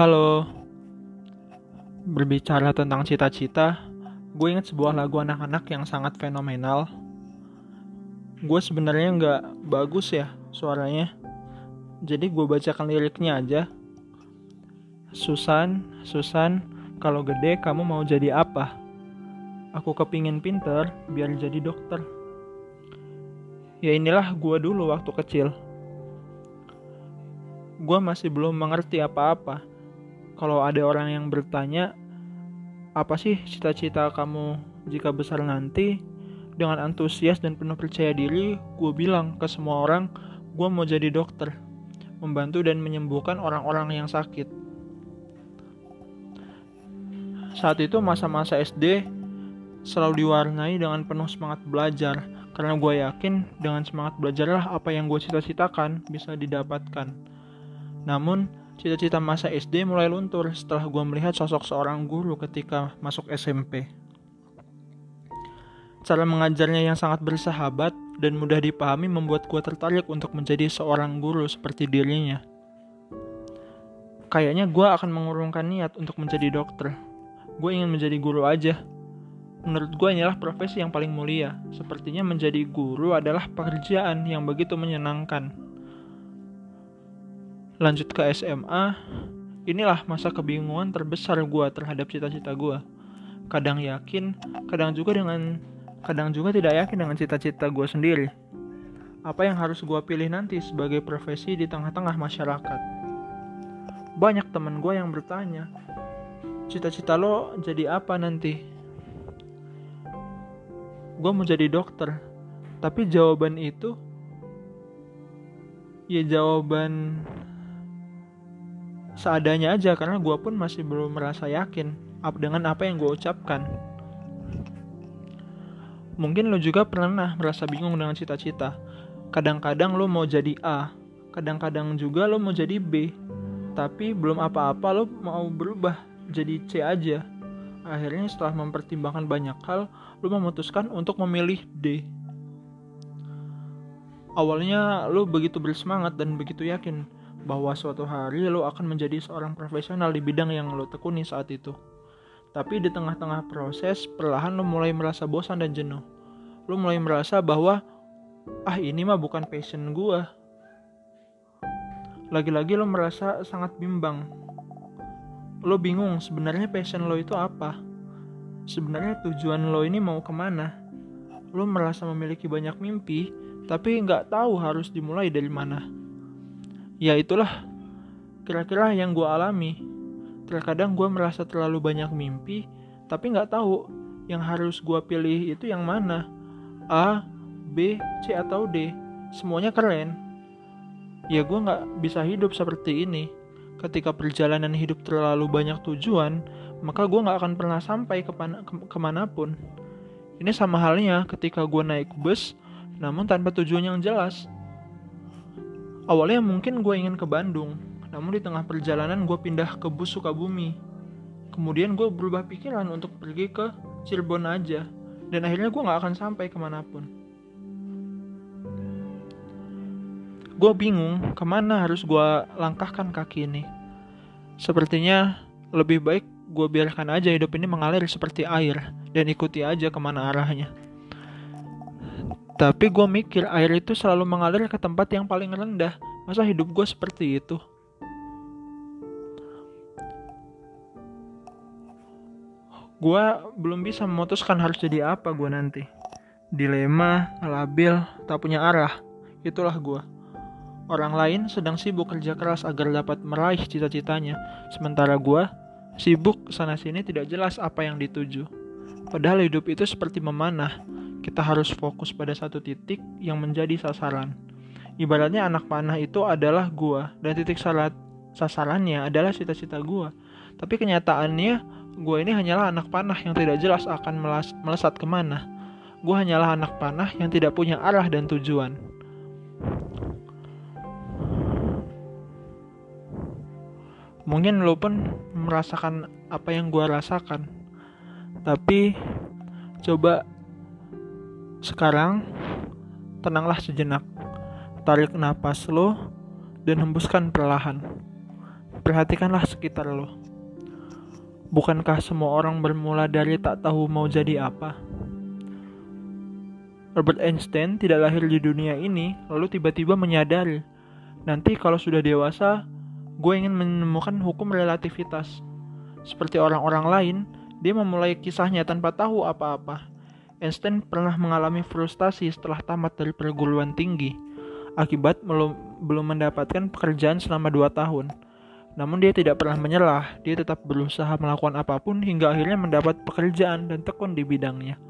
Halo. Berbicara tentang cita-cita, gue ingat sebuah lagu anak-anak yang sangat fenomenal. Gue sebenarnya nggak bagus ya suaranya, jadi gue bacakan liriknya aja. Susan, Susan, kalau gede kamu mau jadi apa? Aku kepingin pinter biar jadi dokter. Ya inilah gue dulu waktu kecil. Gue masih belum mengerti apa-apa kalau ada orang yang bertanya, apa sih cita-cita kamu jika besar nanti? Dengan antusias dan penuh percaya diri, gue bilang ke semua orang, gue mau jadi dokter, membantu dan menyembuhkan orang-orang yang sakit. Saat itu masa-masa SD selalu diwarnai dengan penuh semangat belajar, karena gue yakin dengan semangat belajarlah apa yang gue cita-citakan bisa didapatkan. Namun, Cita-cita masa SD mulai luntur setelah gue melihat sosok seorang guru ketika masuk SMP. Cara mengajarnya yang sangat bersahabat dan mudah dipahami membuat gue tertarik untuk menjadi seorang guru seperti dirinya. Kayaknya gue akan mengurungkan niat untuk menjadi dokter. Gue ingin menjadi guru aja. Menurut gue inilah profesi yang paling mulia. Sepertinya menjadi guru adalah pekerjaan yang begitu menyenangkan lanjut ke SMA, inilah masa kebingungan terbesar gue terhadap cita-cita gue. Kadang yakin, kadang juga dengan kadang juga tidak yakin dengan cita-cita gue sendiri. Apa yang harus gue pilih nanti sebagai profesi di tengah-tengah masyarakat? Banyak teman gue yang bertanya, cita-cita lo jadi apa nanti? Gue mau jadi dokter, tapi jawaban itu ya jawaban seadanya aja karena gue pun masih belum merasa yakin dengan apa yang gue ucapkan. Mungkin lo juga pernah merasa bingung dengan cita-cita. Kadang-kadang lo mau jadi A, kadang-kadang juga lo mau jadi B. Tapi belum apa-apa lo mau berubah jadi C aja. Akhirnya setelah mempertimbangkan banyak hal, lo memutuskan untuk memilih D. Awalnya lo begitu bersemangat dan begitu yakin bahwa suatu hari lo akan menjadi seorang profesional di bidang yang lo tekuni saat itu. Tapi di tengah-tengah proses, perlahan lo mulai merasa bosan dan jenuh. Lo mulai merasa bahwa, ah ini mah bukan passion gue. Lagi-lagi lo merasa sangat bimbang. Lo bingung sebenarnya passion lo itu apa? Sebenarnya tujuan lo ini mau ke mana? Lo merasa memiliki banyak mimpi, tapi nggak tahu harus dimulai dari mana ya itulah. Kira-kira yang gue alami. Terkadang gue merasa terlalu banyak mimpi tapi nggak tahu yang harus gue pilih itu yang mana. A, B, C atau D. Semuanya keren. Ya gue nggak bisa hidup seperti ini. Ketika perjalanan hidup terlalu banyak tujuan maka gue nggak akan pernah sampai ke ke mana pun. Ini sama halnya ketika gue naik bus namun tanpa tujuan yang jelas Awalnya mungkin gue ingin ke Bandung, namun di tengah perjalanan gue pindah ke bus Sukabumi. Kemudian gue berubah pikiran untuk pergi ke Cirebon aja, dan akhirnya gue gak akan sampai ke mana pun. Gue bingung ke mana harus gue langkahkan kaki ini. Sepertinya lebih baik gue biarkan aja hidup ini mengalir seperti air dan ikuti aja ke mana arahnya. Tapi gue mikir air itu selalu mengalir ke tempat yang paling rendah. Masa hidup gue seperti itu? Gue belum bisa memutuskan harus jadi apa gue nanti. Dilema, labil, tak punya arah. Itulah gue. Orang lain sedang sibuk kerja keras agar dapat meraih cita-citanya. Sementara gue sibuk sana-sini tidak jelas apa yang dituju. Padahal hidup itu seperti memanah kita harus fokus pada satu titik yang menjadi sasaran. Ibaratnya anak panah itu adalah gua dan titik salat sasarannya adalah cita-cita gua. Tapi kenyataannya gua ini hanyalah anak panah yang tidak jelas akan melesat ke mana. Gua hanyalah anak panah yang tidak punya arah dan tujuan. Mungkin lo pun merasakan apa yang gua rasakan. Tapi coba sekarang, tenanglah sejenak. Tarik napas lo dan hembuskan perlahan. perhatikanlah sekitar lo. Bukankah semua orang bermula dari tak tahu mau jadi apa? Albert Einstein tidak lahir di dunia ini, lalu tiba-tiba menyadari, nanti kalau sudah dewasa, gue ingin menemukan hukum relativitas. Seperti orang-orang lain, dia memulai kisahnya tanpa tahu apa-apa. Einstein pernah mengalami frustasi setelah tamat dari perguruan tinggi, akibat belum mendapatkan pekerjaan selama dua tahun. Namun dia tidak pernah menyerah, dia tetap berusaha melakukan apa pun hingga akhirnya mendapat pekerjaan dan tekun di bidangnya.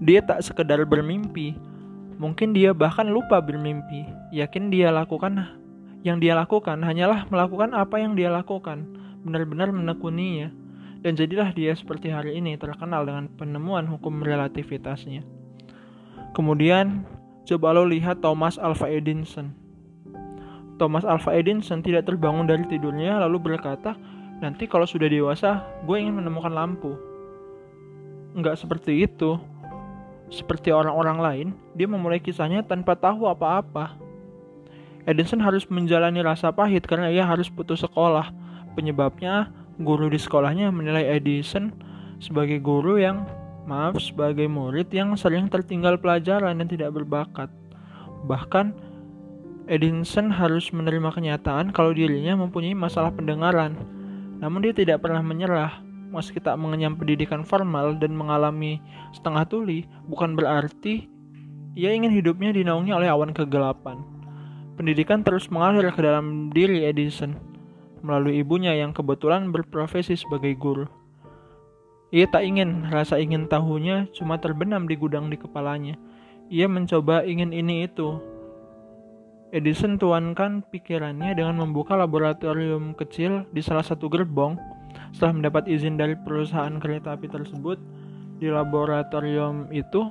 Dia tak sekedar bermimpi, mungkin dia bahkan lupa bermimpi. Yakin dia lakukan yang dia lakukan hanyalah melakukan apa yang dia lakukan, benar-benar menekuninya. Dan jadilah dia seperti hari ini terkenal dengan penemuan hukum relativitasnya. Kemudian, coba lo lihat Thomas Alva Edison Thomas Alva Edison tidak terbangun dari tidurnya lalu berkata, nanti kalau sudah dewasa, gue ingin menemukan lampu. Enggak seperti itu. Seperti orang-orang lain, dia memulai kisahnya tanpa tahu apa-apa. Edison harus menjalani rasa pahit karena ia harus putus sekolah. Penyebabnya, guru di sekolahnya menilai Edison sebagai guru yang, maaf, sebagai murid yang sering tertinggal pelajaran dan tidak berbakat. Bahkan, Edison harus menerima kenyataan kalau dirinya mempunyai masalah pendengaran. Namun dia tidak pernah menyerah. Meski tak mengenyam pendidikan formal dan mengalami setengah tuli, bukan berarti ia ingin hidupnya dinaungi oleh awan kegelapan. Pendidikan terus mengalir ke dalam diri Edison melalui ibunya yang kebetulan berprofesi sebagai guru. Ia tak ingin rasa ingin tahunya cuma terbenam di gudang di kepalanya. Ia mencoba ingin ini itu, Edison tuankan pikirannya dengan membuka laboratorium kecil di salah satu gerbong. Setelah mendapat izin dari perusahaan kereta api tersebut, di laboratorium itu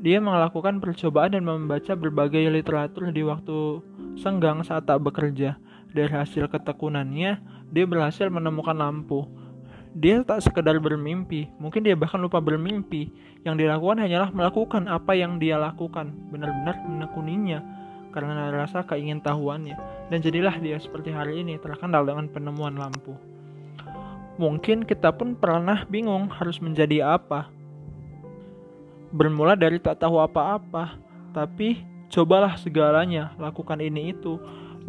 dia melakukan percobaan dan membaca berbagai literatur di waktu senggang saat tak bekerja. Dari hasil ketekunannya, dia berhasil menemukan lampu. Dia tak sekedar bermimpi, mungkin dia bahkan lupa bermimpi. Yang dilakukan hanyalah melakukan apa yang dia lakukan, benar-benar menekuninya karena rasa keingintahuannya, dan jadilah dia seperti hari ini terkenal dengan penemuan lampu. Mungkin kita pun pernah bingung harus menjadi apa. Bermula dari tak tahu apa-apa, tapi cobalah segalanya, lakukan ini itu.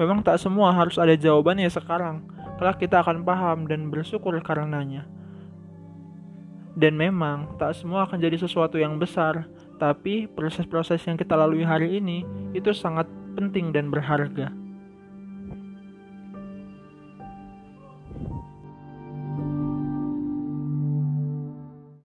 Memang tak semua harus ada jawabannya sekarang. Kelak kita akan paham dan bersyukur karenanya. Dan memang tak semua akan jadi sesuatu yang besar, tapi proses-proses yang kita lalui hari ini itu sangat penting dan berharga.